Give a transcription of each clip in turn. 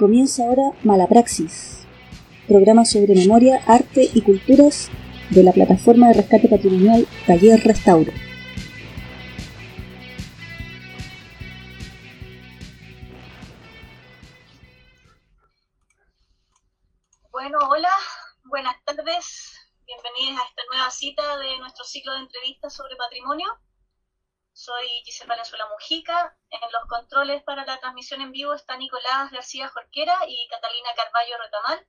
Comienza ahora Malapraxis, programa sobre memoria, arte y culturas de la plataforma de rescate patrimonial Taller Restauro. Transmisión en vivo está Nicolás García Jorquera y Catalina Carballo Retamal.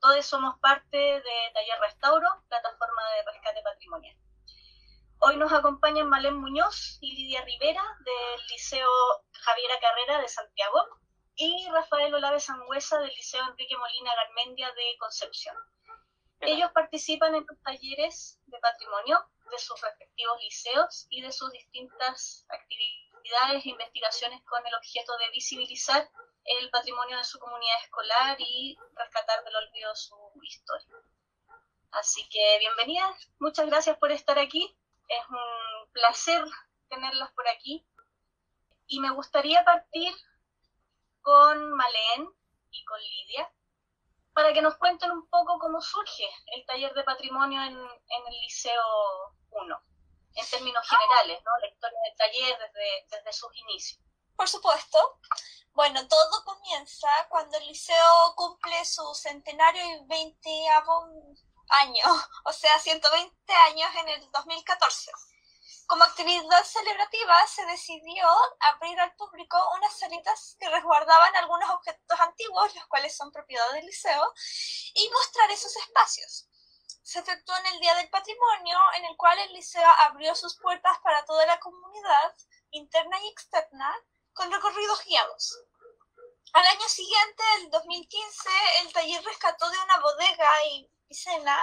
Todos somos parte de Taller Restauro, plataforma de rescate patrimonial. Hoy nos acompañan Malén Muñoz y Lidia Rivera del Liceo Javiera Carrera de Santiago y Rafael Olave Sangüesa del Liceo Enrique Molina Garmendia de Concepción. Ellos participan en los talleres de patrimonio de sus respectivos liceos y de sus distintas actividades investigaciones con el objeto de visibilizar el patrimonio de su comunidad escolar y rescatar del olvido su historia. Así que bienvenidas, muchas gracias por estar aquí. Es un placer tenerlas por aquí. Y me gustaría partir con Malén y con Lidia para que nos cuenten un poco cómo surge el taller de patrimonio en, en el Liceo 1, en términos generales, ¿no? la historia del taller desde, desde sus inicios. Por supuesto. Bueno, todo comienza cuando el liceo cumple su centenario y 20 año, o sea, 120 años en el 2014. Como actividad celebrativa se decidió abrir al público unas salitas que resguardaban algunos objetos antiguos, los cuales son propiedad del liceo, y mostrar esos espacios. Se efectuó en el Día del Patrimonio, en el cual el liceo abrió sus puertas para toda la comunidad, interna y externa, con recorridos guiados. Al año siguiente, el 2015, el taller rescató de una bodega y piscina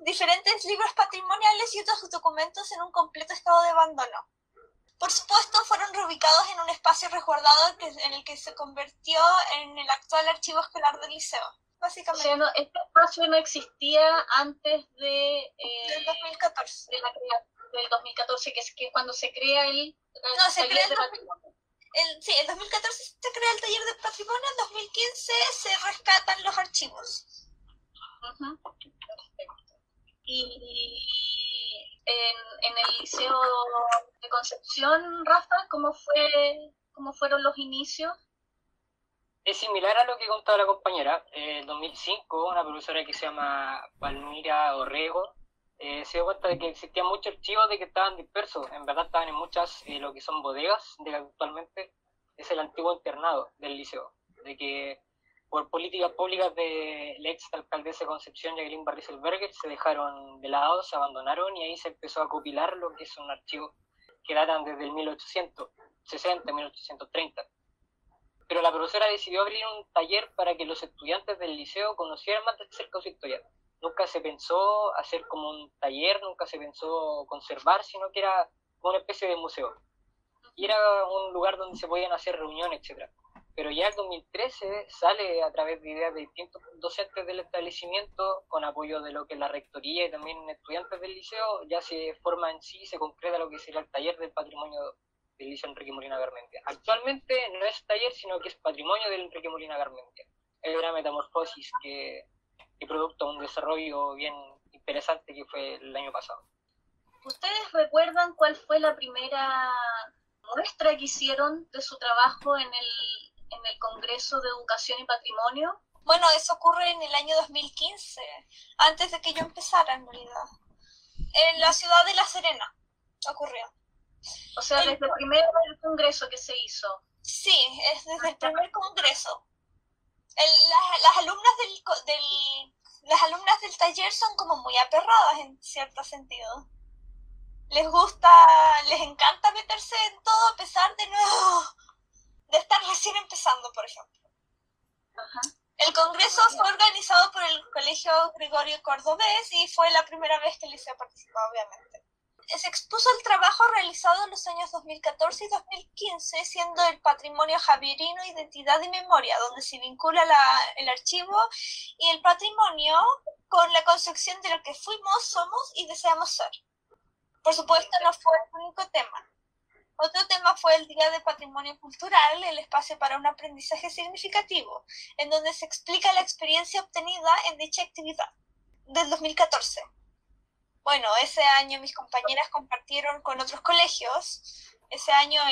diferentes libros patrimoniales y otros documentos en un completo estado de abandono. Por supuesto, fueron reubicados en un espacio resguardado en el que se convirtió en el actual archivo escolar del liceo. Básicamente. este espacio no existía antes de, eh, del 2014. De la, del 2014, que es que cuando se crea el, no, se crea el, el, sí, en 2014 se crea el taller de patrimonio, en 2015 se rescatan los archivos. Y en, en, el Liceo de Concepción, Rafa, ¿cómo, fue, cómo fueron los inicios? Es similar a lo que contaba la compañera. En 2005, una profesora que se llama Palmira Orrego eh, se dio cuenta de que existían muchos archivos de que estaban dispersos. En verdad estaban en muchas, eh, lo que son bodegas, de que actualmente es el antiguo internado del liceo. De que por políticas públicas de la ex alcaldesa de Concepción, Jacqueline Barriselberger, se dejaron de lado, se abandonaron y ahí se empezó a copilar lo que son archivos que datan desde el 1860, 1830. Pero la profesora decidió abrir un taller para que los estudiantes del liceo conocieran más de cerca su historia nunca se pensó hacer como un taller, nunca se pensó conservar, sino que era una especie de museo. Y era un lugar donde se podían hacer reuniones, etc. Pero ya en 2013 sale a través de ideas de distintos docentes del establecimiento, con apoyo de lo que la rectoría y también estudiantes del liceo, ya se forma en sí, se concreta lo que sería el taller del patrimonio del Liceo Enrique Molina Garmendia. Actualmente no es taller, sino que es patrimonio del Enrique Molina Garmendia. Es una metamorfosis que y producto de un desarrollo bien interesante que fue el año pasado. ¿Ustedes recuerdan cuál fue la primera muestra que hicieron de su trabajo en el, en el Congreso de Educación y Patrimonio? Bueno, eso ocurre en el año 2015, antes de que yo empezara en realidad. En la ciudad de La Serena ocurrió. O sea, desde el primer congreso que se hizo. Sí, es desde el primer congreso las, alumnas del, del, las alumnas del taller son como muy aperradas en cierto sentido. Les gusta, les encanta meterse en todo a pesar de no, de estar recién empezando, por ejemplo. El congreso fue organizado por el Colegio Gregorio Cordobés y fue la primera vez que el liceo participó, obviamente se expuso el trabajo realizado en los años 2014 y 2015, siendo el patrimonio javierino identidad y memoria, donde se vincula el archivo y el patrimonio con la construcción de lo que fuimos, somos y deseamos ser. Por supuesto, no fue el único tema. Otro tema fue el Día de Patrimonio Cultural, el espacio para un aprendizaje significativo, en donde se explica la experiencia obtenida en dicha actividad del 2014. Bueno, ese año mis compañeras compartieron con otros colegios, ese año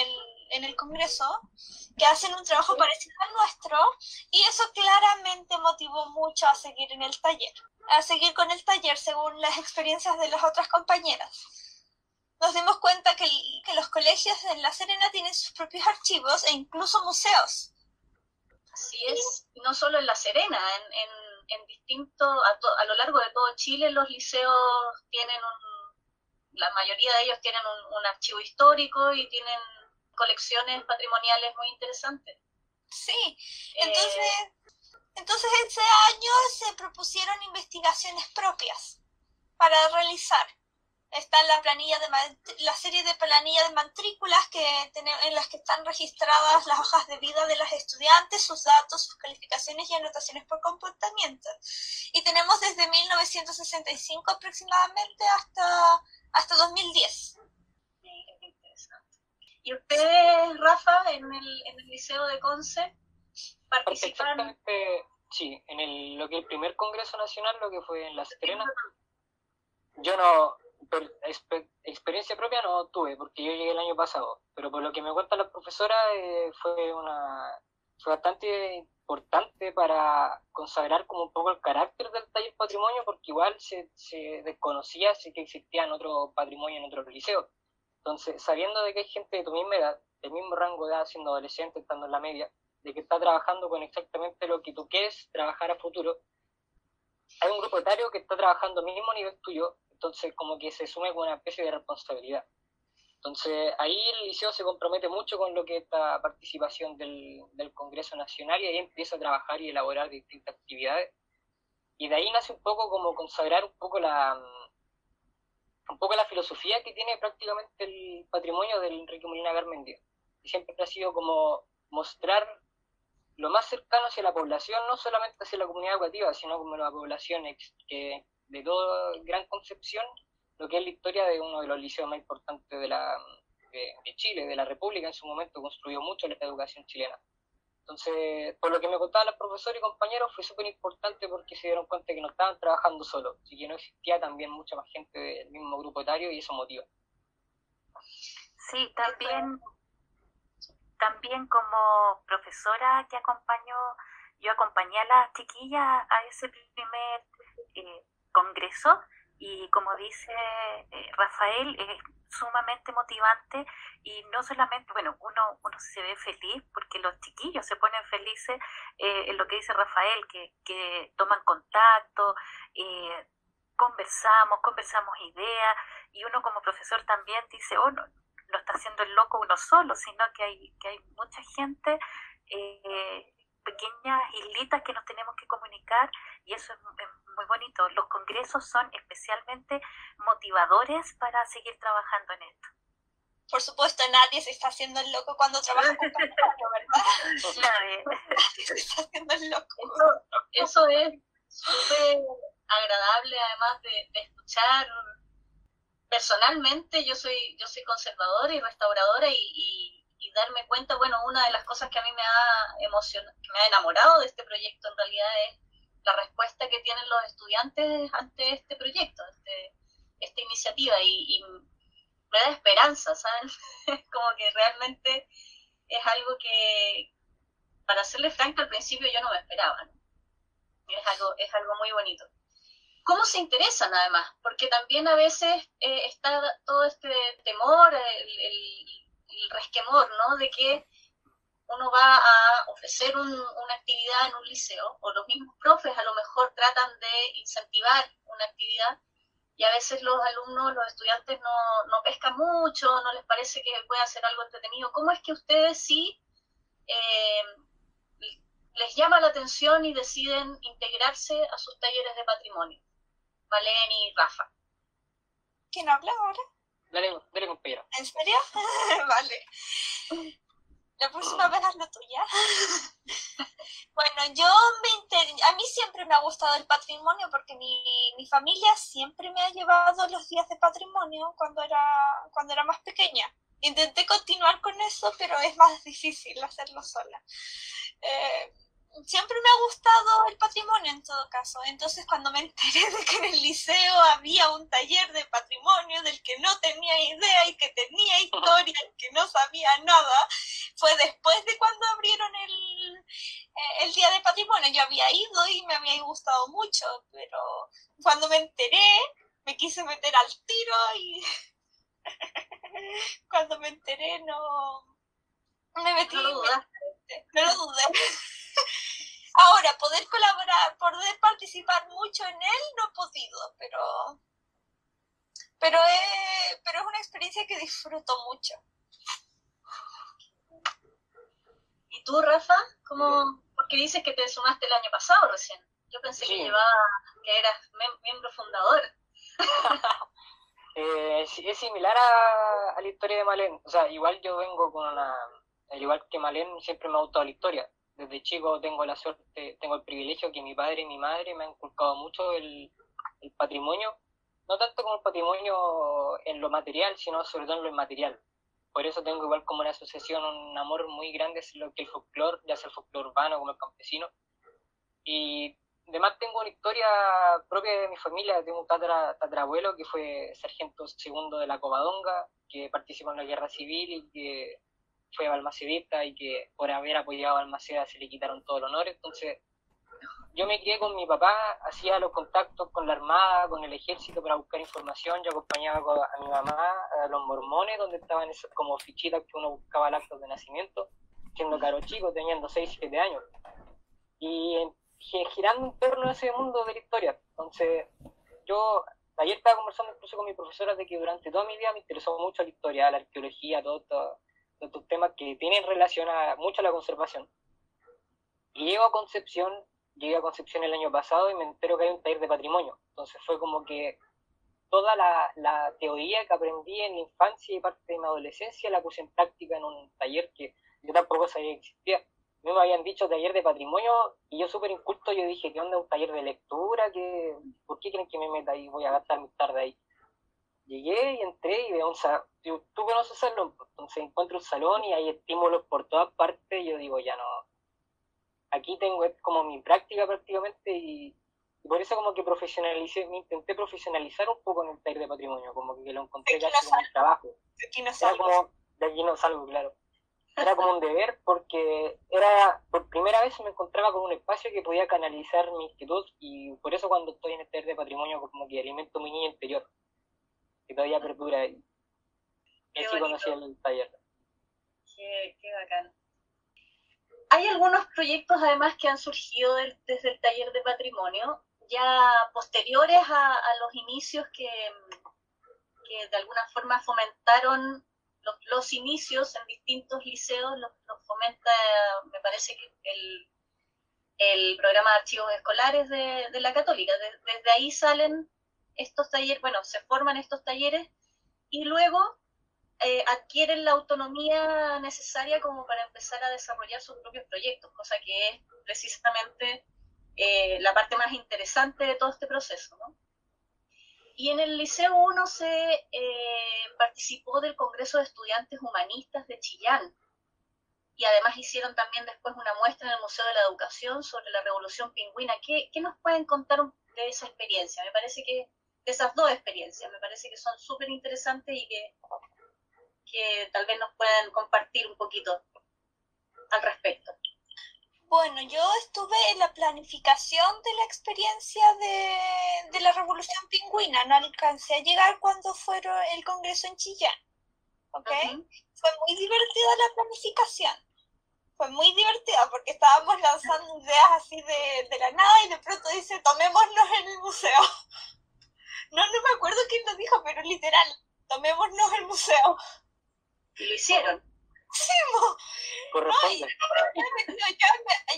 en el Congreso, que hacen un trabajo parecido al nuestro, y eso claramente motivó mucho a seguir en el taller, a seguir con el taller según las experiencias de las otras compañeras nos dimos cuenta que, que, los colegios en La Serena tienen sus propios archivos e incluso museos. Así es, no solo en La Serena, en, en, en distinto, a, a, lo largo de todo Chile los liceos tienen un, la mayoría de ellos tienen un, un archivo histórico y tienen colecciones patrimoniales muy interesantes. Sí, entonces, eh, entonces ese año se propusieron investigaciones propias para realizar está la planilla de la serie de planillas de matrículas que en las que están registradas las hojas de vida de las estudiantes, sus datos, sus calificaciones y anotaciones por comportamiento. Y tenemos desde 1965 aproximadamente hasta, hasta 2010. ¿Y ustedes, Rafa, en el, en el Liceo de Conce, participaron? Sí, en el, lo que el primer Congreso Nacional, lo que fue en La Serena. Yo no, experiencia propia no tuve, porque yo llegué el año pasado, pero por lo que me cuenta la profesora eh, fue una fue bastante importante para consagrar como un poco el carácter del taller patrimonio, porque igual se, se desconocía si que existían otro patrimonio en otro liceo. Entonces, sabiendo de que hay gente de tu misma edad, del mismo rango de edad, siendo adolescente, estando en la media, de que está trabajando con exactamente lo que tú quieres trabajar a futuro, hay un grupo etario que está trabajando al mismo nivel tuyo, entonces como que se sume con una especie de responsabilidad. Entonces ahí el liceo se compromete mucho con lo que es esta participación del, del Congreso Nacional y ahí empieza a trabajar y elaborar distintas actividades. Y de ahí nace un poco como consagrar un poco la un poco la filosofía que tiene prácticamente el patrimonio del Enrique Molina Garmendia. Siempre ha sido como mostrar lo más cercano hacia la población, no solamente hacia la comunidad educativa, sino como la población que de toda Gran Concepción, lo que es la historia de uno de los liceos más importantes de, la, de, Chile, de la República en su momento, construyó mucho la educación chilena. Entonces, por lo que me contaban los profesores y compañeros, fue súper importante porque se dieron cuenta que no estaban trabajando solos, y que no existía también mucha más gente del mismo grupo etario y eso motiva. Sí, también, también como profesora que acompañó, yo acompañé a las chiquillas a ese primer eh, congreso y como dice eh, Rafael, es sumamente motivante y no solamente, bueno, uno, uno se ve feliz porque los chiquillos se ponen felices eh, en lo que dice Rafael, que, que toman contacto, eh, conversamos, conversamos ideas y uno como profesor también dice, oh, no, no está haciendo el loco uno solo, sino que hay, que hay mucha gente pequeñas islitas que nos tenemos que comunicar y eso es, muy bonito. Los congresos son especialmente motivadores para seguir trabajando en esto. Por supuesto, nadie se está haciendo el loco cuando trabaja con campaña, ¿verdad? Nadie. se está haciendo el loco. Eso, es súper agradable, además de, de, escuchar. Personalmente, yo soy yo soy conservadora y restauradora y, darme cuenta, bueno, una de las cosas que a mí me ha emocionado, que me ha enamorado de este proyecto en realidad es la respuesta que tienen los estudiantes ante este proyecto, este, esta iniciativa y, me da esperanza, ¿saben? Como que realmente es algo que, para serle franco, al principio yo no me esperaba. ¿no? Es, algo, es algo muy bonito. ¿Cómo se interesan además? Porque también a veces eh, está todo este temor, el, resquemor, ¿no? De que uno va a ofrecer un, una actividad en un liceo, o los mismos profes a lo mejor tratan de incentivar una actividad, y a veces los alumnos, los estudiantes no, no pescan mucho, no les parece que pueda ser algo entretenido. ¿Cómo es que ustedes sí eh, les llama la atención y deciden integrarse a sus talleres de patrimonio? Valen y Rafa. ¿Quién habla ahora? Dale, dale compañero. ¿En serio? vale. La próxima vez haz la tuya. bueno, yo me inter... a mí siempre me ha gustado el patrimonio porque mi, mi familia siempre me ha llevado los días de patrimonio cuando era, cuando era más pequeña. intenté continuar con eso, pero es más difícil hacerlo sola. Eh, siempre me ha gustado el patrimonio en todo caso. Entonces cuando me enteré de que en el liceo había un taller de patrimonio del que no tenía idea y que tenía historia y que no sabía nada, fue después de cuando abrieron el, eh, el Día de Patrimonio. Yo había ido y me había gustado mucho, pero cuando me enteré me quise meter al tiro y cuando me enteré no me metí. No, no lo dudé. Ahora, poder colaborar, poder participar mucho en él, no he podido, pero, pero, es, pero es una experiencia que disfruto mucho. ¿Y tú, Rafa? ¿Cómo, porque dices que te sumaste el año pasado recién? Yo pensé que llevaba, que eras miembro fundador. eh, es similar a, a, la historia de Malén. O sea, igual yo vengo con una... Al igual que Malén, siempre me ha gustado la historia desde chico tengo la suerte, tengo el privilegio que mi padre y mi madre me han inculcado mucho el, patrimonio, no tanto como el patrimonio en lo material, sino sobre todo en lo inmaterial. Por eso tengo igual como una asociación, un amor muy grande es lo que el folclore, ya sea el folclore urbano como el campesino. Y además tengo una historia propia de mi familia, tengo un tatarabuelo que fue sargento segundo de la Covadonga, que participó en la guerra civil y que fue balmacedista y que por haber apoyado a Balmaceda se le quitaron todo el honor. Entonces, yo me crié con mi papá, hacía los contactos con la Armada, con el ejército para buscar información. Yo acompañaba a mi mamá a los mormones, donde estaban como fichitas que uno buscaba el acto de nacimiento, siendo caro chico, teniendo 6, 7 años. Y girando en torno a ese mundo de la historia. Entonces, yo ayer estaba conversando incluso con mi profesora de que durante toda mi vida me interesó mucho la historia, la arqueología, todo esto de estos temas que tienen relación a, mucho a la conservación. Y llego a Concepción, llegué a Concepción el año pasado y me entero que hay un taller de patrimonio. Entonces fue como que toda la, la teoría que aprendí en la infancia y parte de mi adolescencia la puse en práctica en un taller que yo tampoco sabía que existía. me habían dicho taller de patrimonio y yo súper inculto, yo dije, ¿qué onda un taller de lectura? ¿Qué, ¿Por qué creen que me meta ahí? Voy a gastar mi tarde ahí. Llegué y entré y veo un salón, tú conoces el salón, entonces encuentro un salón y hay estímulos por todas partes, yo digo, ya no, aquí tengo como mi práctica prácticamente y, por eso como que profesionalicé, me intenté profesionalizar un poco en el taller de patrimonio, como que lo encontré casi como un trabajo. De aquí no salgo. como, de aquí no salgo, claro. Era como un deber porque era, por primera vez me encontraba con un espacio que podía canalizar mi inquietud y por eso cuando estoy en el taller de patrimonio como que alimento mi niña interior que todavía perdura ahí. Y así conocí el taller. Qué, qué bacán. Hay algunos proyectos además que han surgido desde el taller de patrimonio, ya posteriores a, los inicios que, que, de alguna forma fomentaron los, los inicios en distintos liceos, los, fomenta, me parece que el, el programa de archivos escolares de, de la católica. desde ahí salen estos talleres, bueno, se forman estos talleres y luego eh, adquieren la autonomía necesaria como para empezar a desarrollar sus propios proyectos, cosa que es precisamente eh, la parte más interesante de todo este proceso. ¿no? Y en el Liceo 1 se eh, participó del Congreso de Estudiantes Humanistas de Chillán. Y además hicieron también después una muestra en el Museo de la Educación sobre la Revolución Pingüina. ¿Qué, qué nos pueden contar de esa experiencia? Me parece que esas dos experiencias. Me parece que son súper interesantes y que, que tal vez nos puedan compartir un poquito al respecto. Bueno, yo estuve en la planificación de la experiencia de, de la Revolución Pingüina. No alcancé a llegar cuando fue el Congreso en Chillán. ¿Ok? Fue muy divertida la planificación. Fue muy divertida porque estábamos lanzando ideas así de, de la nada y de pronto dice, tomémonos en el museo. No, no me acuerdo quién lo dijo, pero literal, tomémonos el museo. Y lo hicieron. Sí, no, yo,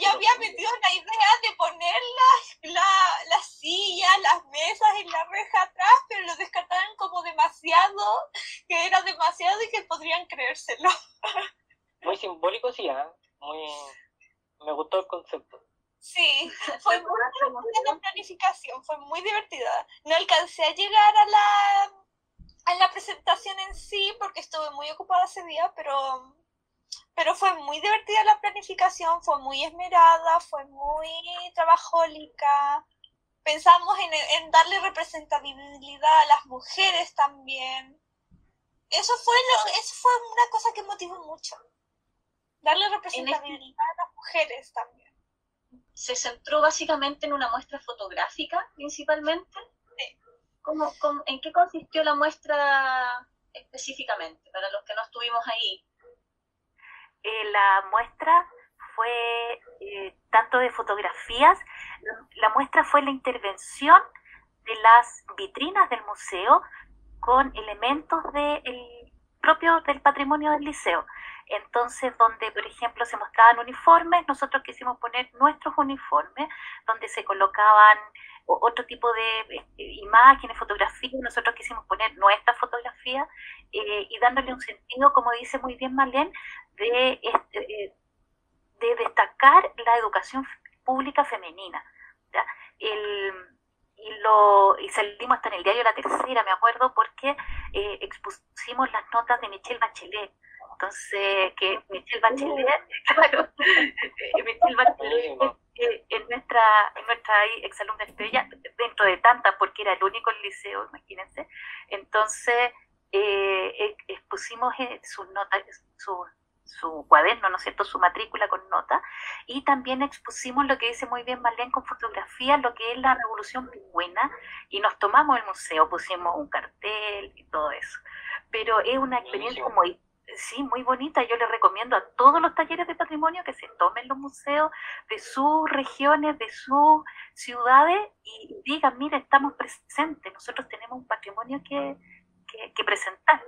yo, había metido la idea de poner las, la, las sillas, las mesas en la reja atrás, pero lo descartaron como demasiado, que era demasiado y que podrían creérselo. Muy simbólico, sí, ¿eh? Muy... Me gustó el concepto. Sí, fue muy divertida la planificación, fue muy divertida. No alcancé a llegar a la en la presentación en sí, porque estuve muy ocupada ese día, pero, pero fue muy divertida la planificación, fue muy esmerada, fue muy trabajólica. Pensamos en, en darle representabilidad a las mujeres también. Eso fue, lo, eso fue una cosa que motivó mucho. Darle este representabilidad a las mujeres también. Se centró básicamente en una muestra fotográfica, principalmente. ¿Cómo, en qué consistió la muestra específicamente, para los que no estuvimos ahí? Eh, la muestra fue eh, tanto de fotografías, la muestra fue la intervención de las vitrinas del museo con elementos del propio del patrimonio del liceo. Entonces, donde, por ejemplo, se mostraban uniformes, nosotros quisimos poner nuestros uniformes, donde se colocaban otro tipo de este, imágenes, fotografías, nosotros quisimos poner nuestra fotografía eh, y dándole un sentido, como dice muy bien Malén, de, este, eh, de destacar la educación pública femenina. y, lo, y salimos hasta en el diario La Tercera, me acuerdo, porque eh, expusimos las notas de Michelle Bachelet entonces, que Michelle Bachelet, claro, Michelle Bachelet en nuestra, en nuestra exalumna estrella, dentro de tantas, porque era el único liceo, imagínense, entonces eh, expusimos eh, sus notas, su, su cuaderno, ¿no es cierto?, su matrícula con nota, y también expusimos lo que dice muy bien Marlene con fotografía, lo que es la revolución pingüina, y nos tomamos el museo, pusimos un cartel y todo eso. Pero es una experiencia muy sí, muy bonita. Yo le recomiendo a todos los talleres de patrimonio que se tomen los museos de sus regiones, de sus ciudades y digan, mira, estamos presentes, nosotros tenemos un patrimonio que, que, que presentar.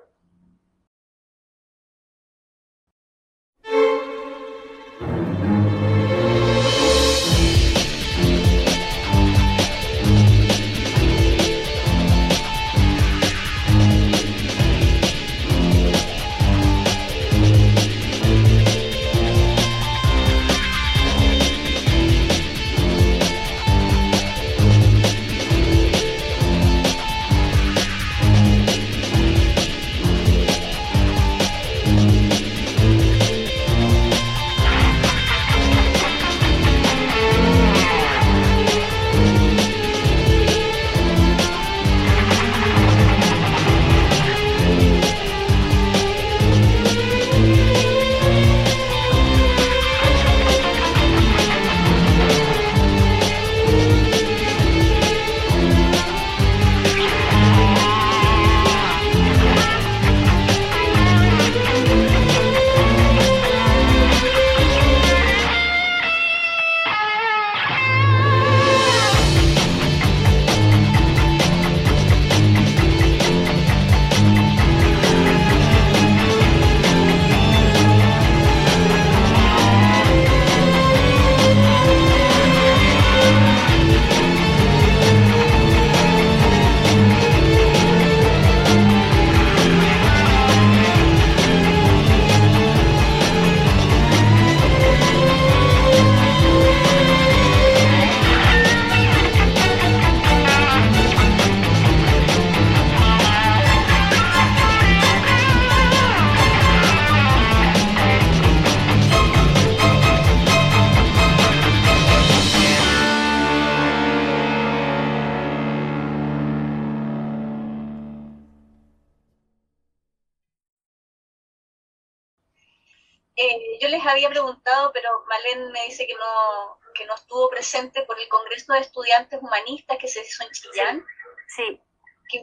Por de Estudiantes Humanistas que se hizo en Chillán. Sí. Que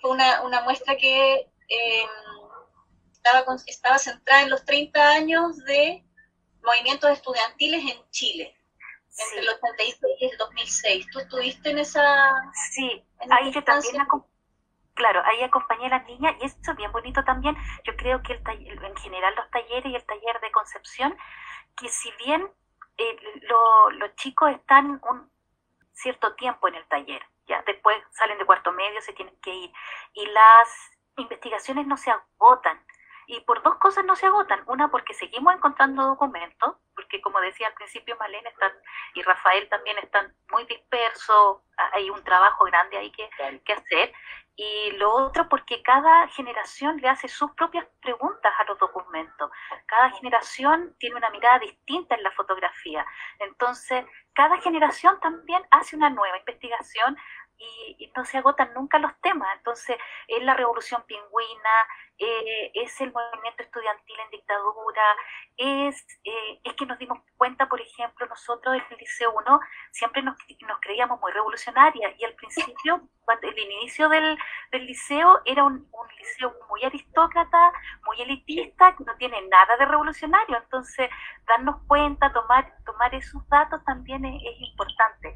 fue una, una muestra que em, estaba, estaba centrada en los 30 años de movimientos estudiantiles en Chile, entre el 86 y el 2006. ¿Tú estuviste en esa...? Sí, ahí yo también claro, ahí acompañé a las niñas y eso es bien bonito también. Yo creo que el en general los talleres y el taller de Concepción, que si bien eh, los chicos están un cierto tiempo en el taller, ya después salen de cuarto medio, se tienen que ir, y las investigaciones no se agotan. Y por dos cosas no se agotan. Una, porque seguimos encontrando documentos, porque como decía al principio, Malena están, y Rafael también están muy dispersos, hay un trabajo grande ahí que, que hacer. Y lo otro porque cada generación le hace sus propias preguntas a los documentos. Cada generación tiene una mirada distinta en la fotografía. Entonces, cada generación también hace una nueva investigación y, no se agotan nunca los temas. Entonces, es la revolución pingüina, eh, es el movimiento estudiantil en dictadura, es, eh, es que nos dimos cuenta, por ejemplo, nosotros en el Liceo 1 siempre nos, nos creíamos muy revolucionarias y al principio, cuando, el inicio del, del liceo era un, un, liceo muy aristócrata, muy elitista, que no tiene nada de revolucionario. Entonces, darnos cuenta, tomar, tomar esos datos también es, es importante.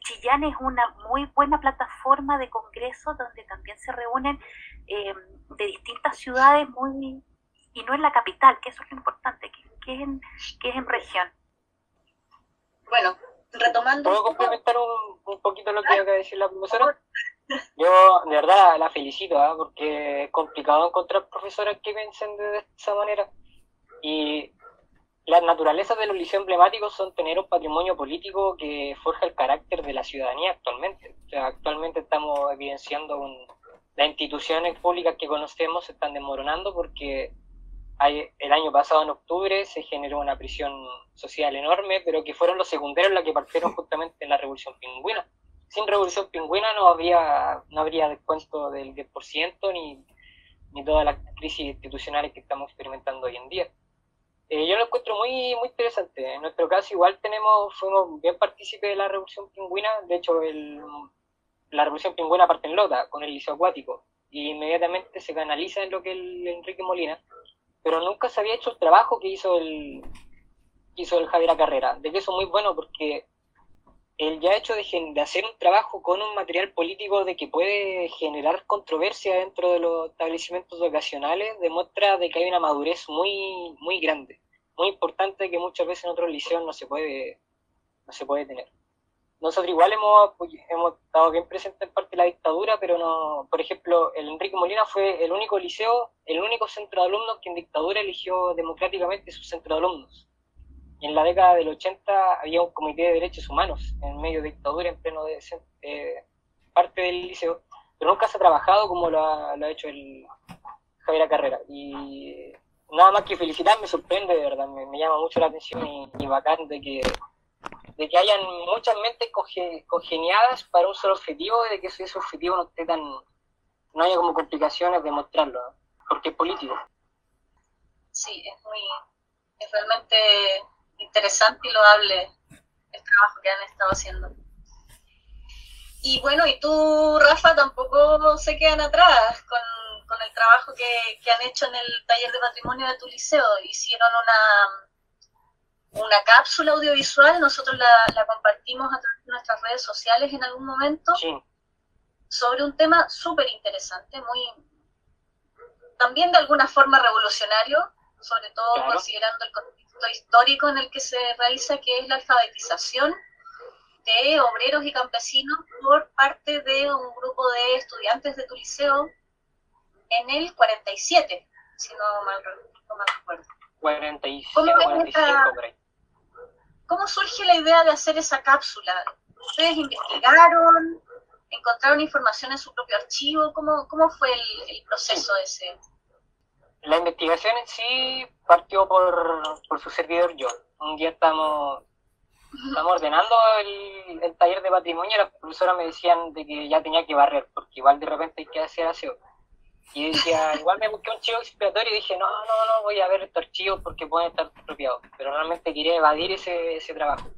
Chillán es una muy buena plataforma de congresos donde también se reúnen eh, de distintas ciudades muy y no en la capital, que eso es lo importante, que, es, en, que es en región. Bueno, retomando... ¿Puedo complementar un, un poquito lo que iba a decir la profesora? Yo de verdad la felicito, ¿eh? porque es complicado encontrar profesoras que piensen de esa manera. Y las naturalezas de los liceos emblemáticos son tener un patrimonio político que forja el carácter de la ciudadanía actualmente. O sea, actualmente estamos evidenciando un, las instituciones públicas que conocemos se están desmoronando porque el año pasado, en octubre, se generó una prisión social enorme, pero que fueron los secundarios los que partieron justamente en la Revolución Pingüina. Sin Revolución Pingüina no habría, no habría descuento del 10% ni, ni todas las crisis institucionales que estamos experimentando hoy en día. Eh, yo lo encuentro muy, muy interesante. En nuestro caso igual tenemos, fuimos bien partícipes de la Revolución Pingüina, de hecho la Revolución Pingüina parte en Lota, con el liceo acuático, y inmediatamente se canaliza en lo que el Enrique Molina, pero nunca se había hecho el trabajo que hizo el, hizo el Javier Carrera, de que eso es muy bueno porque el ya hecho de, de, hacer un trabajo con un material político de que puede generar controversia dentro de los establecimientos ocasionales demuestra de que hay una madurez muy muy grande, muy importante que muchas veces en otros liceos no se puede no se puede tener. Nosotros igual hemos, hemos estado bien presentes en parte de la dictadura, pero no, por ejemplo, el Enrique Molina fue el único liceo, el único centro de alumnos que en dictadura eligió democráticamente su centro de alumnos y en la década del 80 había un comité de derechos humanos en medio de dictadura, en pleno de, eh, parte del liceo, pero nunca se ha trabajado como lo ha, lo ha hecho el Javier Carrera. Y nada más que felicitar, me sorprende, de verdad, me, llama mucho la atención y, y, bacán de que, de que hayan muchas mentes congeniadas para un solo objetivo y de que ese objetivo no esté tan, no haya como complicaciones de mostrarlo, porque es político. Sí, es muy, es realmente interesante y loable el trabajo que han estado haciendo. Y bueno, y tú, Rafa, tampoco se quedan atrás con, con el trabajo que, que, han hecho en el taller de patrimonio de tu liceo. Hicieron una, una cápsula audiovisual, nosotros la, la compartimos a través de nuestras redes sociales en algún momento, sí. sobre un tema súper interesante, muy también de alguna forma revolucionario, sobre todo claro. considerando el contexto histórico en el que se realiza, que es la alfabetización de obreros y campesinos por parte de un grupo de estudiantes de tu liceo en el 47, si no mal, no mal recuerdo. 47, ¿Cómo, 45, esta, ¿Cómo surge la idea de hacer esa cápsula? ¿Ustedes investigaron? ¿Encontraron información en su propio archivo? ¿Cómo, cómo fue el, el proceso ese? La investigación en sí partió por, por su servidor yo. Un día estamos, estamos ordenando el, el, taller de patrimonio y las profesoras me decían de que ya tenía que barrer, porque igual de repente hay que hacer aseo. Y decía, igual me busqué un chivo expiatorio y dije, no, no, no, voy a ver estos archivos porque pueden estar expropiados. Pero realmente quería evadir ese, ese trabajo.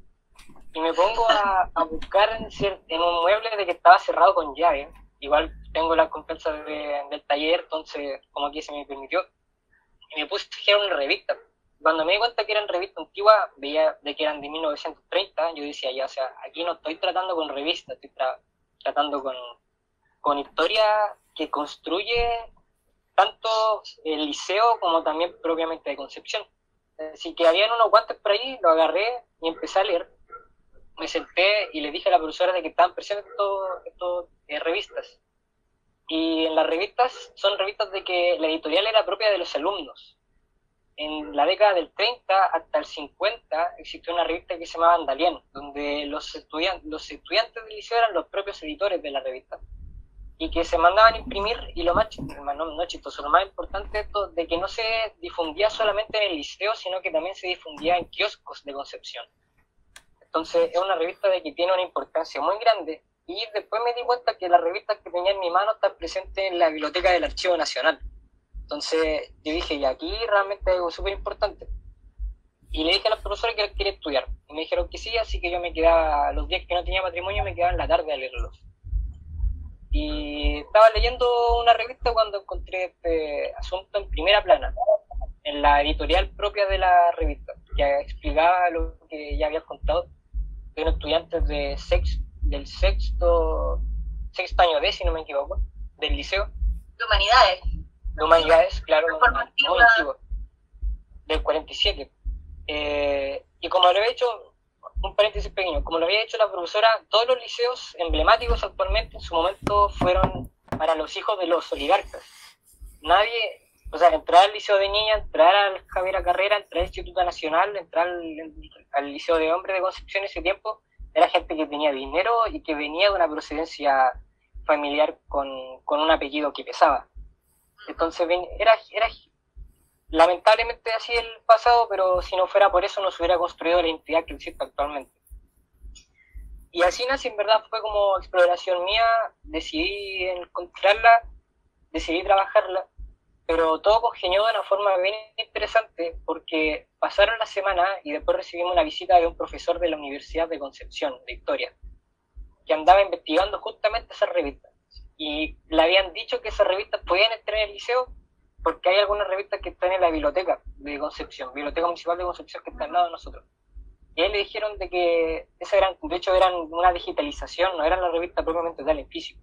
Y me pongo a, a buscar en, en, un mueble de que estaba cerrado con llave. Igual tengo la confianza de, del taller, entonces como aquí se me permitió y me puse a fijar una revista. Cuando me di cuenta que eran revistas antiguas, veía de que eran de 1930, yo decía, ya, o sea, aquí no estoy tratando con revistas, estoy tra tratando con, con historia que construye tanto el liceo como también propiamente de Concepción. Así que habían unos guantes por ahí, lo agarré y empecé a leer. Me senté y le dije a la profesora de que estaban presentes estas eh, revistas y en las revistas son revistas de que la editorial era propia de los alumnos. En la década del 30 hasta el 50 existió una revista que se llamaba Andalien, donde los, estudiantes, los estudiantes del liceo eran los propios editores de la revista. y que se mandaban a imprimir y lo más, no, no chistoso, lo más importante esto de que no se difundía solamente en el liceo, sino que también se difundía en kioscos de Concepción. Entonces es una revista de que tiene una importancia muy grande y después me di cuenta que la revista que tenía en mi mano está presente en la biblioteca del Archivo Nacional. Entonces yo dije, y aquí realmente es algo súper importante. Y le dije a los profesores que quería estudiar. Y me dijeron que sí, así que yo me quedaba, los días que no tenía matrimonio, me quedaba en la tarde a leerlos. Y estaba leyendo una revista cuando encontré este asunto en primera plana, en la editorial propia de la revista, que explicaba lo que ya había contado estudiantes de sex, del sexto, sexto año D, si no me equivoco, del liceo. De humanidades. De humanidades, claro, muy antiguo, del 47. Eh, y como lo había hecho, un paréntesis pequeño, como lo había hecho la profesora, todos los liceos emblemáticos actualmente en su momento fueron para los hijos de los oligarcas. Nadie, o sea, entrar al liceo de niña, entrar al Javier Carrera, entrar al Instituto Nacional, entrar al, liceo de hombres de Concepción ese tiempo, era gente que tenía dinero y que venía de una procedencia familiar con, con un apellido que pesaba. Entonces era, era lamentablemente así el pasado, pero si no fuera por eso no se hubiera construido la identidad que existe actualmente. Y así nace, en verdad, fue como exploración mía, decidí encontrarla, decidí trabajarla, pero todo congenió de una forma bien interesante porque pasaron las semanas y después recibimos una visita de un profesor de la Universidad de Concepción, de Victoria, que andaba investigando justamente esa revista. Y le habían dicho que esas revistas podían estar en el liceo porque hay algunas revistas que están en la biblioteca de Concepción, Biblioteca Municipal de Concepción que está al lado de nosotros. Y ahí le dijeron de que esas eran, de hecho eran una digitalización, no eran la revista propiamente tal en físico.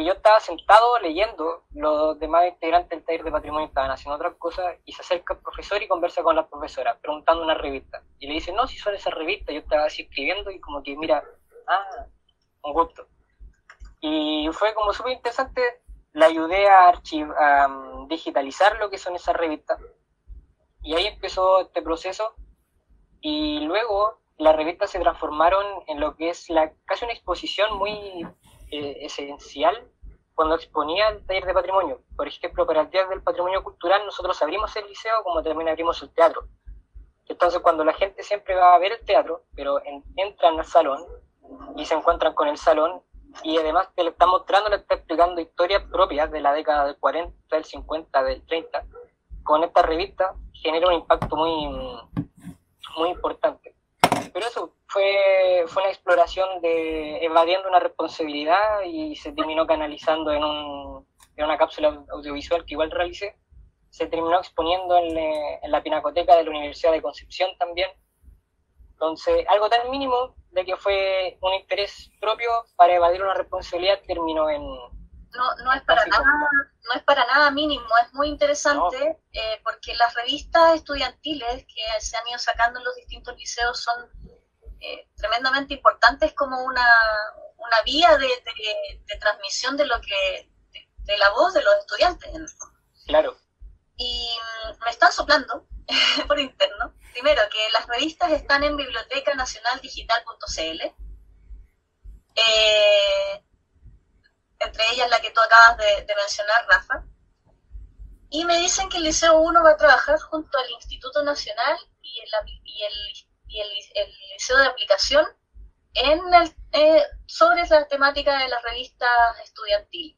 Y yo estaba sentado leyendo, los demás integrantes del taller de patrimonio estaban haciendo otras cosas, y se acerca el profesor y conversa con la profesora, preguntando una revista. Y le dice, no, si son esas revistas, yo estaba así escribiendo y como que, mira, ah, un gusto. Y fue como súper interesante, la ayudé a, a mm, digitalizar lo que son esas revistas. Y ahí empezó este proceso. Y luego las revistas se transformaron en lo que es la, casi una exposición muy eh, esencial cuando exponía el taller de patrimonio. Por ejemplo, para el Día del Patrimonio Cultural nosotros abrimos el liceo como también abrimos el teatro. Entonces cuando la gente siempre va a ver el teatro, pero en- entran al salón y se encuentran con el salón y además que le está mostrando, le está explicando historias propias de la década del 40, del 50, del 30, con esta revista genera un impacto muy, muy importante. Pero eso fue, fue una exploración de evadiendo una responsabilidad y se terminó canalizando en, un, en una cápsula audiovisual que igual realicé. Se terminó exponiendo en, eh, en la Pinacoteca de la Universidad de Concepción también. Entonces, algo tan mínimo de que fue un interés propio para evadir una responsabilidad terminó en... No, no es para nada, no es para nada mínimo, es muy interesante eh, porque las revistas estudiantiles que se han ido sacando en los distintos liceos son eh, tremendamente importantes como una, una vía de, de- de transmisión de lo que de, de la voz de los estudiantes en el fondo. Claro, y mm, me están soplando por interno. Primero, que las revistas están en bibliotecanacionaldigital.cl. Eh, entre ellas la que tú acabas de, de mencionar, Rafa. Y me dicen que el Liceo 1 va a trabajar junto al Instituto Nacional y el, y el, y el, el Liceo de Aplicación en el, eh, sobre la temática de las revistas estudiantiles.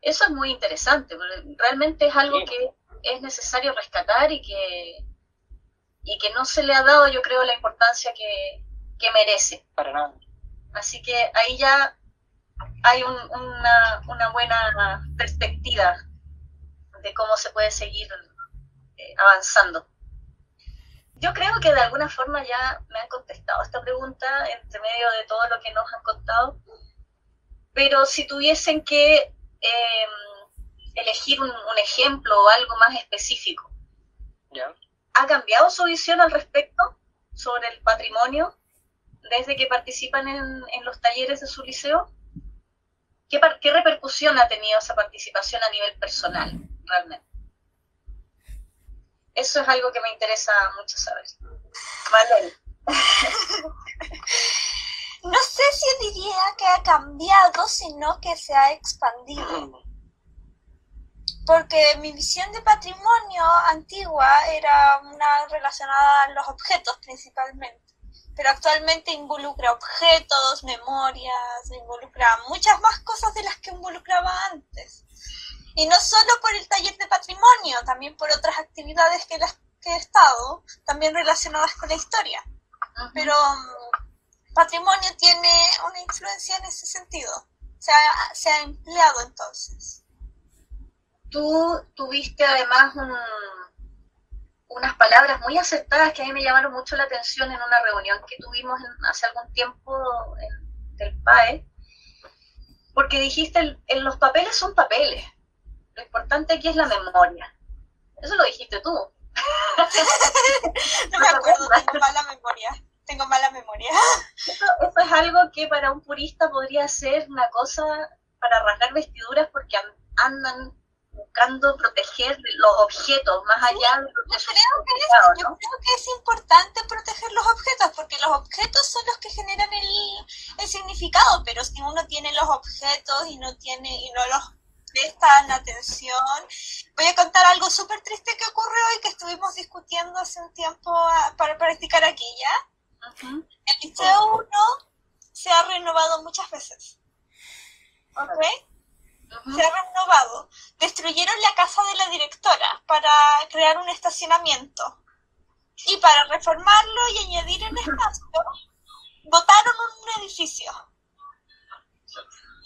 Eso es muy interesante, porque realmente es algo Sí. que es necesario rescatar y que, y que no se le ha dado, yo creo, la importancia que, que merece. para nada. Así que ahí ya hay un- una, una buena perspectiva de cómo se puede seguir eh, avanzando. Yo creo que de alguna forma ya me han contestado esta pregunta entre medio de todo lo que nos han contado, pero si tuviesen que eh, elegir un, un ejemplo o algo más específico. ¿ha cambiado su visión al respecto sobre el patrimonio desde que participan en, en los talleres de su liceo? ¿Qué, ¿Qué repercusión ha tenido esa participación a nivel personal, realmente? Eso es algo que me interesa mucho saber. No sé si diría que ha cambiado, sino que se ha expandido. Porque mi visión de patrimonio antigua era una relacionada a los objetos principalmente. Pero actualmente involucra objetos, memorias, involucra muchas más cosas de las que involucraba antes. Y no solo por el taller de patrimonio, también por otras actividades que, las que he estado, también relacionadas con la historia. Pero mm, patrimonio tiene una influencia en ese sentido. Se ha, se ha empleado entonces. Tú tuviste además unas palabras muy acertadas que a mí me llamaron mucho la atención en una reunión que tuvimos hace algún tiempo en, del PAE, porque dijiste, en los papeles son papeles, lo importante aquí es la memoria. Eso lo dijiste tú. no me acuerdo, tengo mala memoria. Tengo mala memoria. Eso, es algo que para un purista podría ser una cosa para rasgar vestiduras porque andan buscando proteger los objetos más allá de, yo creo que es, Yo creo que es importante proteger los objetos porque los objetos son los que generan el, el significado, pero si uno tiene los objetos y no tiene y no los prestan atención. Voy a contar algo súper triste que ocurrió y que estuvimos discutiendo hace un tiempo ah, para practicar aquí, ¿ya? El Liceo 1 se ha renovado muchas veces. ¿Ok? Se ha renovado. Destruyeron la casa de la directora para crear un estacionamiento. Y para reformarlo y añadir en espacio, botaron un edificio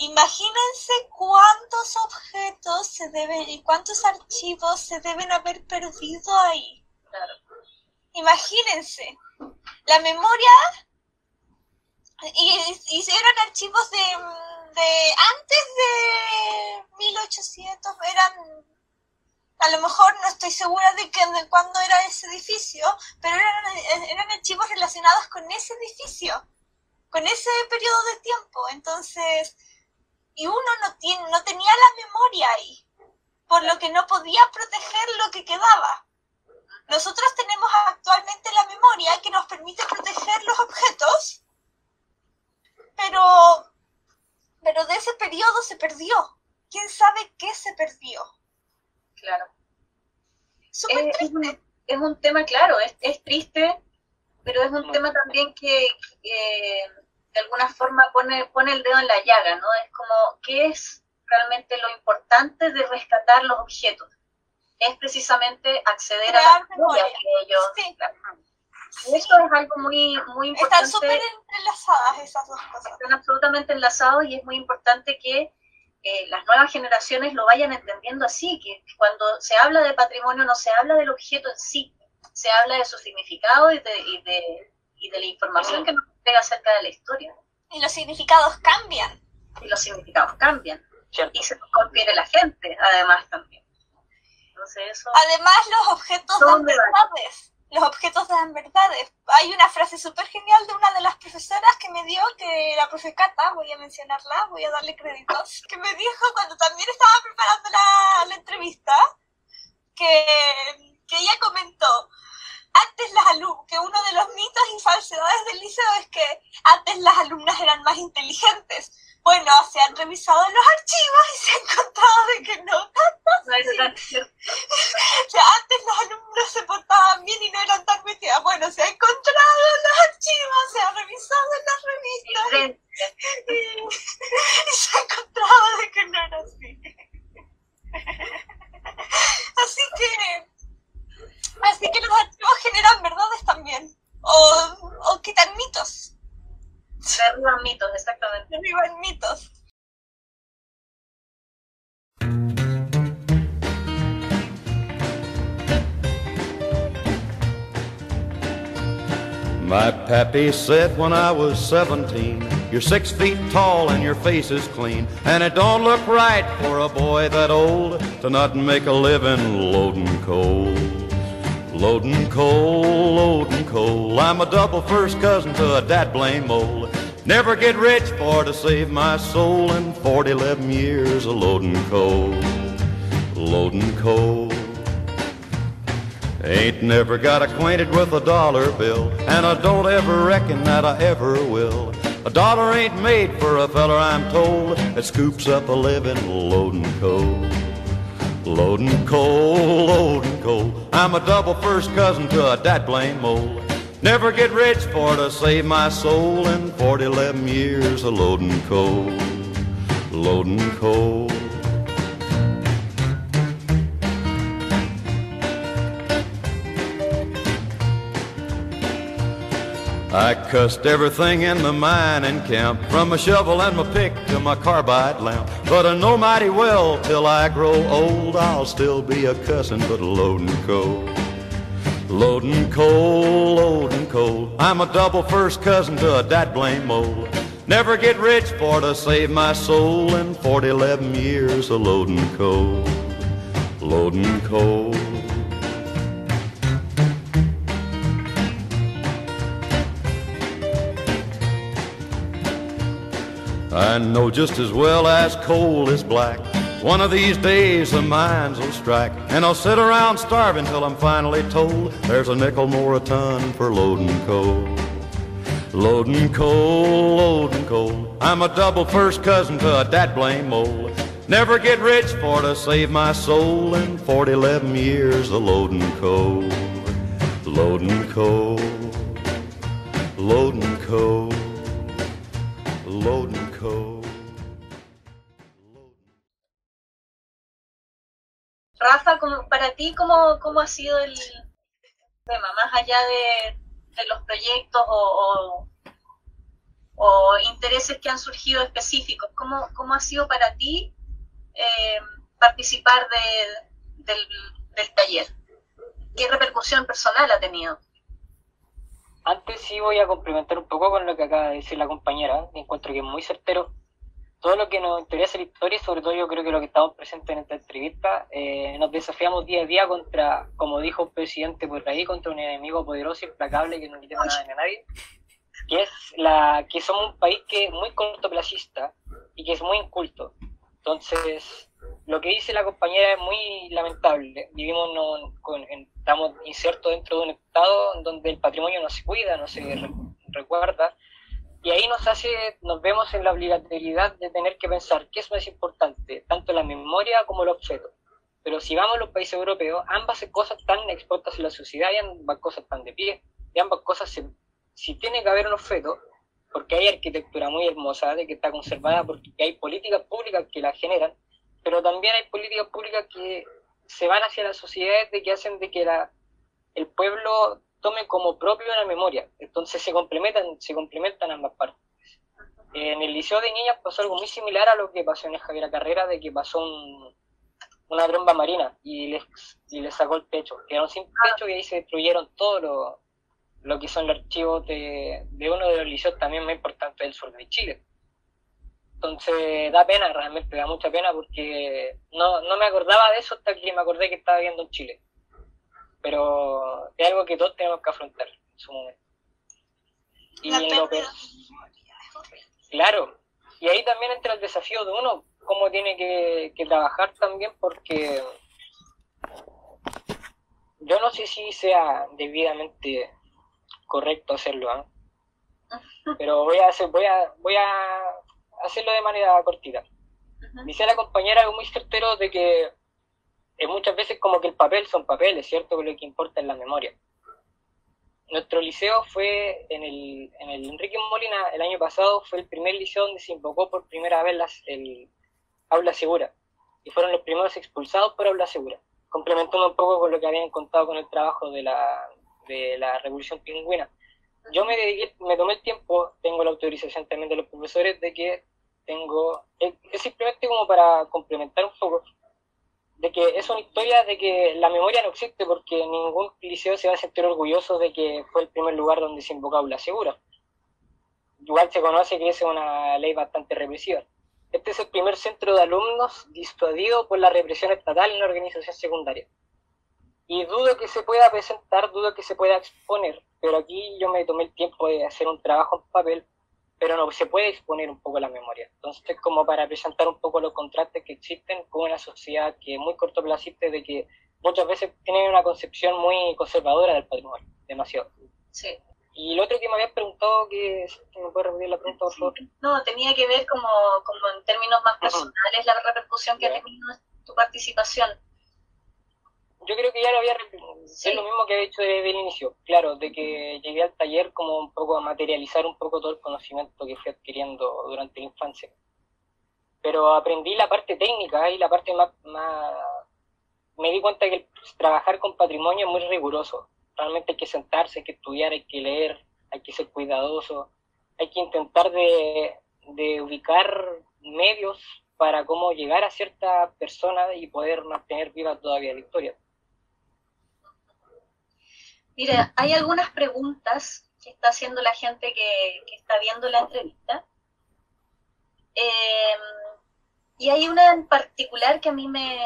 Imagínense cuántos objetos se deben y cuántos archivos se deben haber perdido ahí. Imagínense, la memoria y, eran archivos de, de antes de 1800, eran a lo mejor no estoy segura de, que, de cuándo era ese edificio, pero eran, eran archivos relacionados con ese edificio, con ese periodo de tiempo. Entonces, y uno no, tiene, no tenía la memoria ahí, por lo que no podía proteger lo que quedaba. Nosotros tenemos actualmente la memoria que nos permite proteger los objetos, pero, pero de ese periodo se perdió. ¿Quién sabe qué se perdió? Claro. Es, un, es, un, tema, claro, es, es, triste, pero es un tema también que, que de alguna forma pone, pone el dedo en la llaga, ¿no? Es como, ¿qué es realmente lo importante de rescatar los objetos? Es precisamente acceder a la memoria que ellos... Sí. Eso es algo muy, muy importante. Están súper entrelazadas esas dos cosas. Están absolutamente enlazados y es muy importante que eh, las nuevas generaciones lo vayan entendiendo así, que cuando se habla de patrimonio no se habla del objeto en sí, se habla de su significado y de, y de, y de la información que nos acerca de la historia. Y los significados cambian. Y los significados cambian. Y se confiere la gente, además también. Entonces eso... Además los objetos dan verdades. Los objetos dan verdades. Hay una frase súper genial de una de las profesoras que me dio, que la profe Cata, voy a mencionarla, voy a darle créditos, que me dijo cuando también estaba preparando la, la entrevista, que, que ella comentó, antes las alumnas, que uno de los mitos y falsedades del liceo es que antes las alumnas eran más inteligentes. Bueno, se han revisado los archivos y se ha encontrado de que no. o sea, antes los alumnos se portaban bien y no eran tan metidas. Bueno, se ha encontrado en los archivos, se ha revisado en las revistas. y se ha encontrado de que no era así. así que Así que los archivos generan verdades también. O, o quitan mitos. Derriban mitos, exactamente. Derriban mitos. My pappy said when I was 17, You're six feet tall and your face is clean, and it don't look right for a boy that old to not make a living loading coal. Loading coal, loading coal. I'm a double first cousin to a dad blame mole. Never get rich for to save my soul in 40, 11 years of loading coal. Loading coal. Ain't never got acquainted with a dollar bill, and I don't ever reckon that I ever will. A dollar ain't made for a feller, I'm told, that scoops up a living loading coal. Loading coal, loading coal. I'm a double first cousin to a dat blame mole. Never get rich for to save my soul in 40, 11 years of loading coal. Loading coal. I cussed everything in the mining camp, from my shovel and my pick to my carbide lamp. But I know mighty well till I grow old, I'll still be a cussin' but loadin' coal. Loadin' coal, loadin' coal. I'm a double first cousin to a dat blame mole. Never get rich for to save my soul in 40, 11 years of loadin' coal. Loadin' coal. I know just as well as coal is black. One of these days the mines will strike, and I'll sit around starving till I'm finally told there's a nickel more a ton for loading coal. Loading coal, loading coal. I'm a double first cousin to a dat blame mole. Never get rich for to save my soul in 40, 11 years of loading coal. Loading coal, loading coal, Para ti, ¿cómo, ¿cómo ha sido el tema? Más allá de, de los proyectos o, o, o, intereses que han surgido específicos, ¿cómo, cómo ha sido para ti eh, participar de, del, del taller? ¿Qué repercusión personal ha tenido? Antes sí voy a complementar un poco con lo que acaba de decir la compañera, encuentro que es muy certero. Todo lo que nos interesa la historia, y sobre todo yo creo que lo que estamos presentes en esta entrevista, eh, nos desafiamos día a día contra, como dijo un presidente por ahí, contra un enemigo poderoso, implacable, que no le nada a nadie, que es la que somos un país que es muy cortoplacista y que es muy inculto. Entonces, lo que dice la compañera es muy lamentable. Vivimos no, con, en, estamos insertos dentro de un estado donde el patrimonio no se cuida, no se re, recuerda, y ahí nos hace, nos vemos en la obligatoriedad de tener que pensar qué es más importante, tanto la memoria como el objeto. Pero si vamos a los países europeos, ambas cosas están expuestas en la sociedad y ambas cosas están de pie, y ambas cosas, se, si tiene que haber un objeto, porque hay arquitectura muy hermosa de que está conservada, porque hay políticas públicas que la generan, pero también hay políticas públicas que se van hacia las sociedades de que hacen de que la, el pueblo tome como propio la memoria. Entonces se complementan, se complementan ambas partes. En el Liceo de Niñas pasó algo muy similar a lo que pasó en el Javier Carrera, de que pasó un, una tromba marina y les, y les sacó el techo. Quedaron sin techo y ahí se destruyeron todo lo, lo que son los archivos de, de uno de los liceos también más importantes del sur de Chile. Entonces da pena, realmente da mucha pena porque no, no me acordaba de eso hasta que me acordé que estaba viviendo en Chile. Pero es algo que todos tenemos que afrontar en su momento. Y La en lo que-. Claro, y ahí también entra el desafío de uno, cómo tiene que, que trabajar también, porque yo no sé si sea debidamente correcto hacerlo, ¿ah? pero voy a, hacer, voy, a, voy a hacerlo de manera cortita. Dice la compañera algo muy certero de que muchas veces como que el papel son papeles, ¿cierto? Pero lo que importa es la memoria. Nuestro liceo fue en el, en el Enrique Molina el año pasado, fue el primer liceo donde se invocó por primera vez las, el aula segura. Y fueron los primeros expulsados por aula segura. Complementando un poco con lo que habían contado con el trabajo de la, de la Revolución Pingüina. Yo me dediqué, me tomé el tiempo, tengo la autorización también de los profesores de que tengo, es simplemente como para complementar un poco, de que es una historia de que la memoria no existe porque ningún liceo se va a sentir orgulloso de que fue el primer lugar donde se invocó aula segura. Igual se conoce que es una ley bastante represiva. Este es el primer centro de alumnos disuadido por la represión estatal en la organización secundaria. Y dudo que se pueda presentar, dudo que se pueda exponer, pero aquí yo me tomé el tiempo de hacer un trabajo en papel, pero no se puede exponer un poco la memoria. Entonces, como para presentar un poco los contrastes que existen con una sociedad que es muy cortoplacista, de que muchas veces tiene una concepción muy conservadora del patrimonio, demasiado. Sí. Y lo otro que me habían preguntado, que puede repetir la pregunta, por favor? No, tenía que ver como, como en términos más personales la repercusión que ha tenido tu participación. Yo creo que ya lo había es lo mismo que había dicho desde el inicio, claro, de que llegué al taller como un poco a materializar un poco todo el conocimiento que fui adquiriendo durante la infancia. Pero aprendí la parte técnica y la parte más, más... me di cuenta que trabajar con patrimonio es muy riguroso. Realmente hay que sentarse, hay que estudiar, hay que leer, hay que ser cuidadoso, hay que intentar de, de ubicar medios para cómo llegar a cierta persona y poder mantener viva todavía la historia. Mira, hay algunas preguntas que está haciendo la gente que, está viendo la entrevista. Eh, y hay una en particular que a mí me,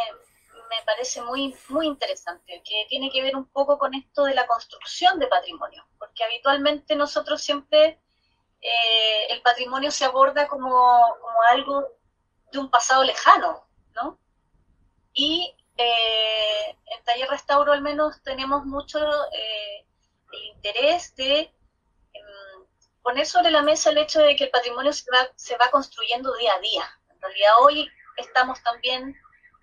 me, parece muy, muy interesante, que tiene que ver un poco con esto de la construcción de patrimonio, porque habitualmente nosotros siempre eh, el patrimonio se aborda como, como, algo de un pasado lejano, ¿no? Y eh, en Taller Restauro al menos tenemos mucho eh, el interés de em, poner sobre la mesa el hecho de que el patrimonio se va, se va construyendo día a día. En realidad hoy estamos también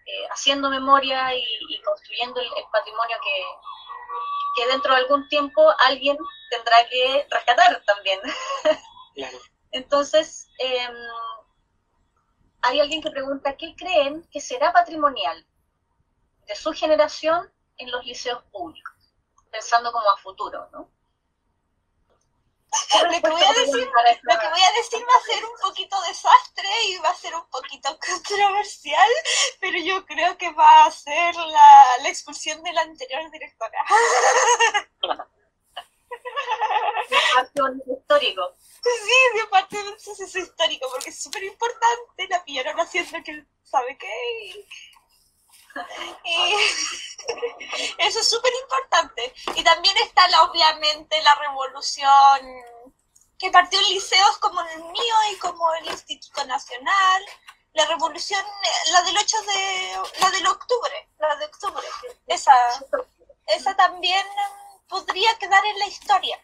eh, haciendo memoria y, construyendo el, patrimonio que, que, dentro de algún tiempo alguien tendrá que rescatar también. Entonces, em, hay alguien que pregunta, ¿qué creen que será patrimonial? De su generación en los liceos públicos, pensando como a futuro, ¿no? Lo que, voy a decir, lo que voy a decir va a ser un poquito desastre y va a ser un poquito controversial, pero yo creo que va a ser la, la expulsión de la anterior directora. De histórico. Sí, de parte de un suceso histórico, porque es súper importante, la pillaron haciendo que sabe qué eso es súper importante. Y también está la, obviamente la revolución que partió en liceos como el mío y como el Instituto Nacional. La revolución, la del 8 de, la del octubre, la de octubre. Esa, esa también podría quedar en la historia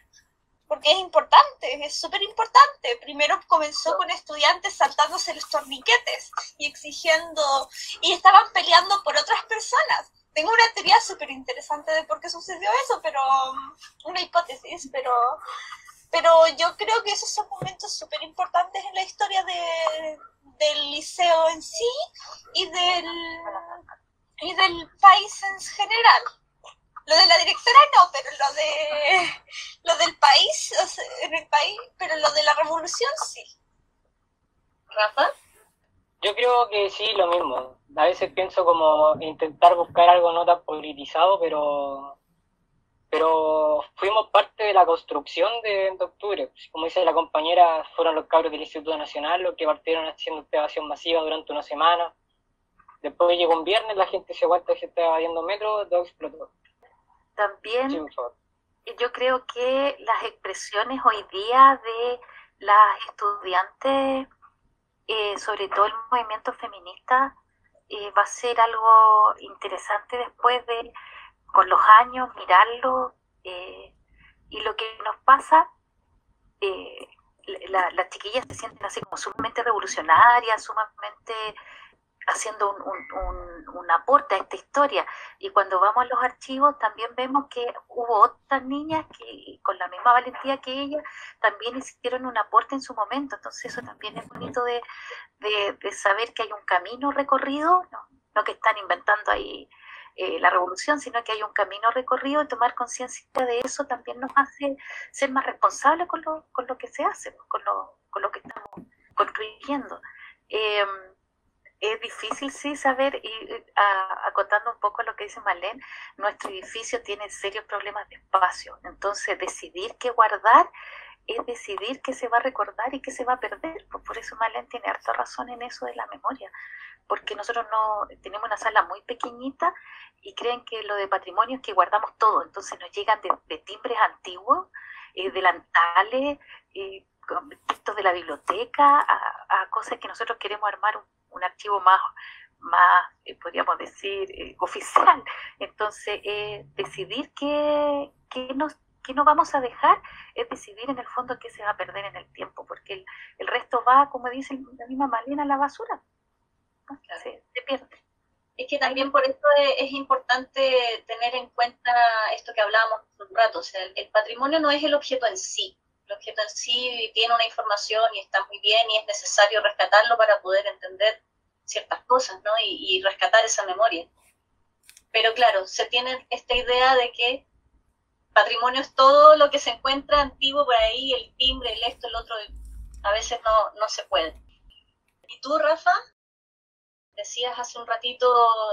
porque es importante, es súper importante. Primero comenzó con estudiantes saltándose los torniquetes y exigiendo, y estaban peleando por otras personas. Tengo una teoría súper interesante de por qué sucedió eso, pero una hipótesis, pero, pero yo creo que esos son momentos súper importantes en la historia de, del liceo en sí y del, y del país en general. Lo de la directora no, pero lo de lo del país, en el país, pero lo de la revolución sí. Rafa? Yo creo que sí, lo mismo. A veces pienso como intentar buscar algo no tan politizado, pero pero fuimos parte de la construcción de, octubre. Como dice la compañera, fueron los cabros del Instituto Nacional los que partieron haciendo excavación masiva durante una semana. Después llegó un viernes, la gente se aguanta se estaba yendo metro, todo explotó. También yo creo que las expresiones hoy día de las estudiantes, eh, sobre todo el movimiento feminista, eh, va a ser algo interesante después de, con los años, mirarlo. Eh, y lo que nos pasa, las chiquillas se sienten así como sumamente revolucionarias, sumamente haciendo un, aporte a esta historia. Y cuando vamos a los archivos también vemos que hubo otras niñas que con la misma valentía que ella también hicieron un aporte en su momento. Entonces eso también es bonito de, saber que hay un camino recorrido, no, que están inventando ahí eh, la revolución, sino que hay un camino recorrido y tomar conciencia de eso también nos hace ser más responsables con lo, con lo que se hace, con lo, con lo que estamos construyendo. Eh, es difícil, sí, saber, y acotando un poco lo que dice Marlene, nuestro edificio tiene serios problemas de espacio. Entonces, decidir qué guardar es decidir qué se va a recordar y qué se va a perder. Pues por eso Marlene tiene harta razón en eso de la memoria, porque nosotros no tenemos una sala muy pequeñita y creen que lo de patrimonio es que guardamos todo. Entonces nos llegan de, timbres antiguos, eh, delantales, eh, textos de la biblioteca, a, a, cosas que nosotros queremos armar un un archivo más, más eh, podríamos decir, eh, oficial. Entonces, decidir qué, qué, nos, que no vamos a dejar es decidir en el fondo qué se va a perder en el tiempo, porque el, el resto va, como dice la misma Malena, a la basura. Se, pierde. Es que también por eso es, importante tener en cuenta esto que hablábamos hace un rato, o sea, el, patrimonio no es el objeto en sí, el objeto en sí tiene una información y está muy bien y es necesario rescatarlo para poder entender ciertas cosas, ¿no? Y, rescatar esa memoria. Pero claro, se tiene esta idea de que patrimonio es todo lo que se encuentra antiguo por ahí, el timbre, el esto, el otro, a veces no, no se puede. ¿Y tú, Rafa? Decías hace un ratito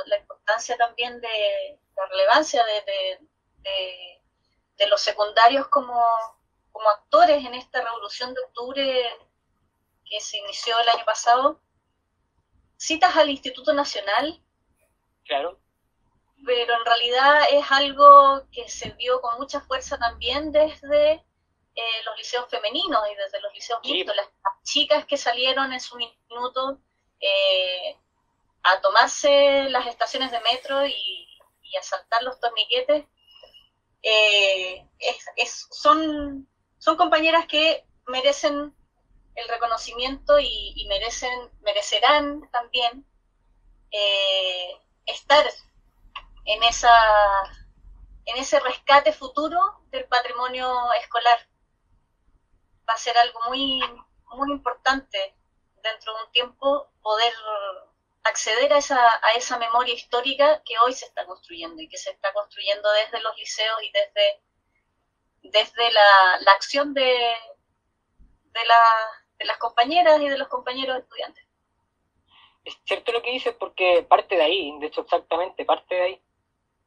la importancia también de la relevancia de, de, los secundarios como, como actores en esta revolución de octubre que se inició el año pasado. Citas al Instituto Nacional. Claro pero en realidad es algo que se vio con mucha fuerza también desde eh, los liceos femeninos y desde los liceos mixtos. Las, chicas que salieron en su minuto eh, a tomarse las estaciones de metro y, a saltar los torniquetes, eh, son, son compañeras que merecen el reconocimiento y, merecen merecerán también estar en, esa, en ese rescate futuro del patrimonio escolar. Va a ser algo muy, muy importante dentro de un tiempo poder acceder a esa, a esa memoria histórica que hoy se está construyendo y que se está construyendo desde los liceos y desde, desde la, la acción de, de, la, de las compañeras y de los compañeros estudiantes. Es cierto lo que dices porque parte de ahí, de hecho exactamente parte de ahí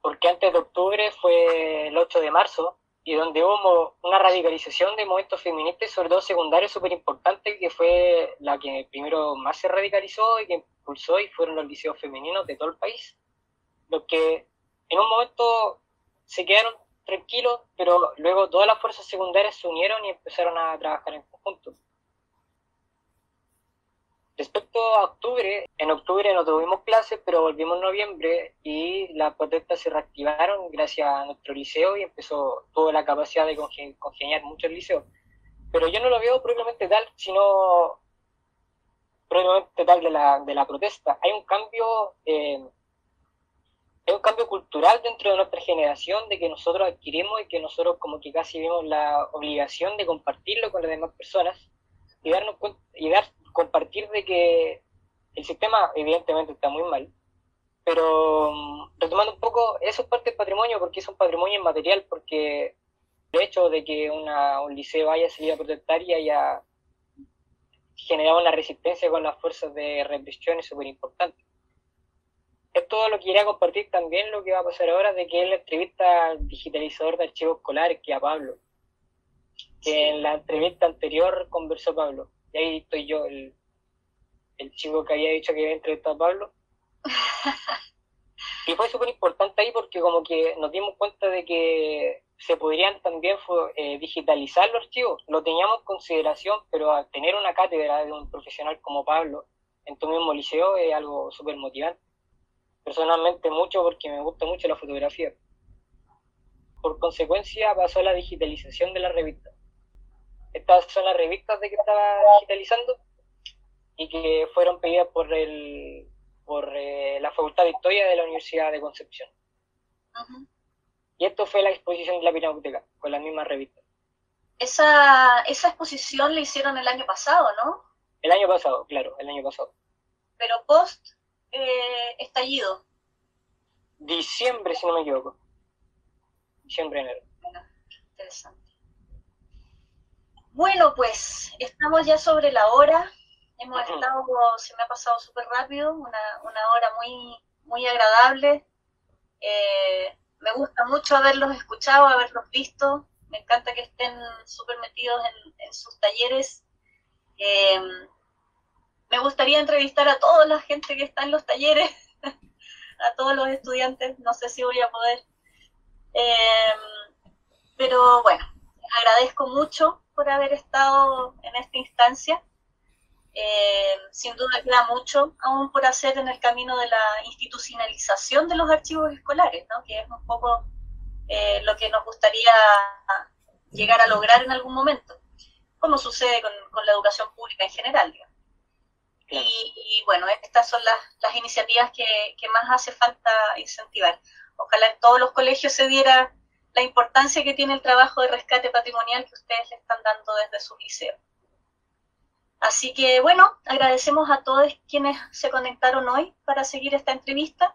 porque antes de octubre fue el 8 de marzo, y donde hubo una radicalización de movimientos feministas, sobre todo secundarios, súper importante, que fue la que primero más se radicalizó y que impulsó, y fueron los liceos femeninos de todo el país, los que en un momento se quedaron tranquilos, pero luego todas las fuerzas secundarias se unieron y empezaron a trabajar en conjunto. Respecto a octubre, en octubre no tuvimos clases, pero volvimos en noviembre y las protestas se reactivaron gracias a nuestro liceo y empezó toda la capacidad de congeniar muchos liceos. Pero yo no lo veo propiamente tal, sino propiamente tal de la, de la protesta. Hay un cambio, eh, hay un cambio cultural dentro de nuestra generación de que nosotros adquirimos y que nosotros como que casi vemos la obligación de compartirlo con las demás personas y darnos cuenta, y dar compartir de que el sistema evidentemente está muy mal, pero mm, retomando un poco, eso es parte del patrimonio porque es un patrimonio inmaterial, porque el hecho de que una, un liceo haya salido a protestar y haya generado una resistencia con las fuerzas de represión es súper importante. Es todo lo que quería compartir también lo que va a pasar ahora de que es la entrevista al digitalizador de archivos escolares, que a Pablo, que en la entrevista anterior conversó Pablo. Y ahí estoy yo, el, el chico que había dicho que había entrevistado a Pablo. y fue súper importante ahí porque como que nos dimos cuenta de que se podrían también eh, digitalizar los archivos. Lo teníamos en consideración, pero al tener una cátedra de un profesional como Pablo en tu mismo liceo es algo súper motivante. Personalmente mucho porque me gusta mucho la fotografía. Por consecuencia pasó la digitalización de la revista estas son las revistas de que estaba digitalizando y que fueron pedidas por el por eh, la Facultad de Historia de la Universidad de Concepción. Y esto fue la exposición de la Pinacoteca, con las mismas revistas. Esa, esa exposición la hicieron el año pasado, ¿no? El año pasado, claro, el año pasado. Pero post eh, estallido. Diciembre, si no me equivoco. Diciembre, enero. Bueno, interesante. Bueno, pues estamos ya sobre la hora. Hemos estado, se me ha pasado súper rápido, una, una, hora muy, muy agradable. Eh, me gusta mucho haberlos escuchado, haberlos visto. Me encanta que estén súper metidos en, sus talleres. Eh, me gustaría entrevistar a toda la gente que está en los talleres, a todos los estudiantes. No sé si voy a poder. Eh, pero bueno, agradezco mucho por haber estado en esta instancia. Eh, sin duda queda mucho aún por hacer en el camino de la institucionalización de los archivos escolares, ¿no? que es un poco eh, lo que nos gustaría llegar a lograr en algún momento, como sucede con, la educación pública en general. Y, bueno, estas son las, las iniciativas que, que, más hace falta incentivar. Ojalá en todos los colegios se diera la importancia que tiene el trabajo de rescate patrimonial que ustedes le están dando desde sus liceos. Así que bueno, agradecemos a todos quienes se conectaron hoy para seguir esta entrevista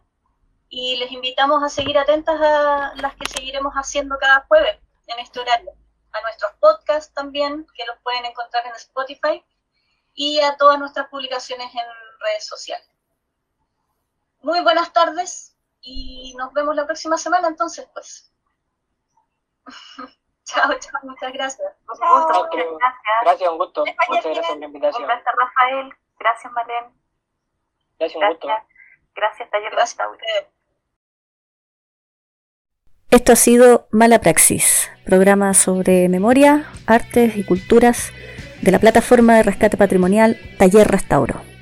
y les invitamos a seguir atentas a las que seguiremos haciendo cada jueves en este horario, a nuestros podcasts también, que los pueden encontrar en Spotify, y a todas nuestras publicaciones en redes sociales. Muy buenas tardes y nos vemos la próxima semana entonces, pues. chao, chao, muchas gracias. Un gusto, gracias. Gracias, un gusto. Muchas gracias por la invitación. Gracias, Rafael. Gracias, Marlene. Gracias, un gusto. Gracias, Taller Gracias. Esto ha sido Mala Praxis, programa sobre memoria, artes y culturas de la plataforma de rescate patrimonial Taller Restauro.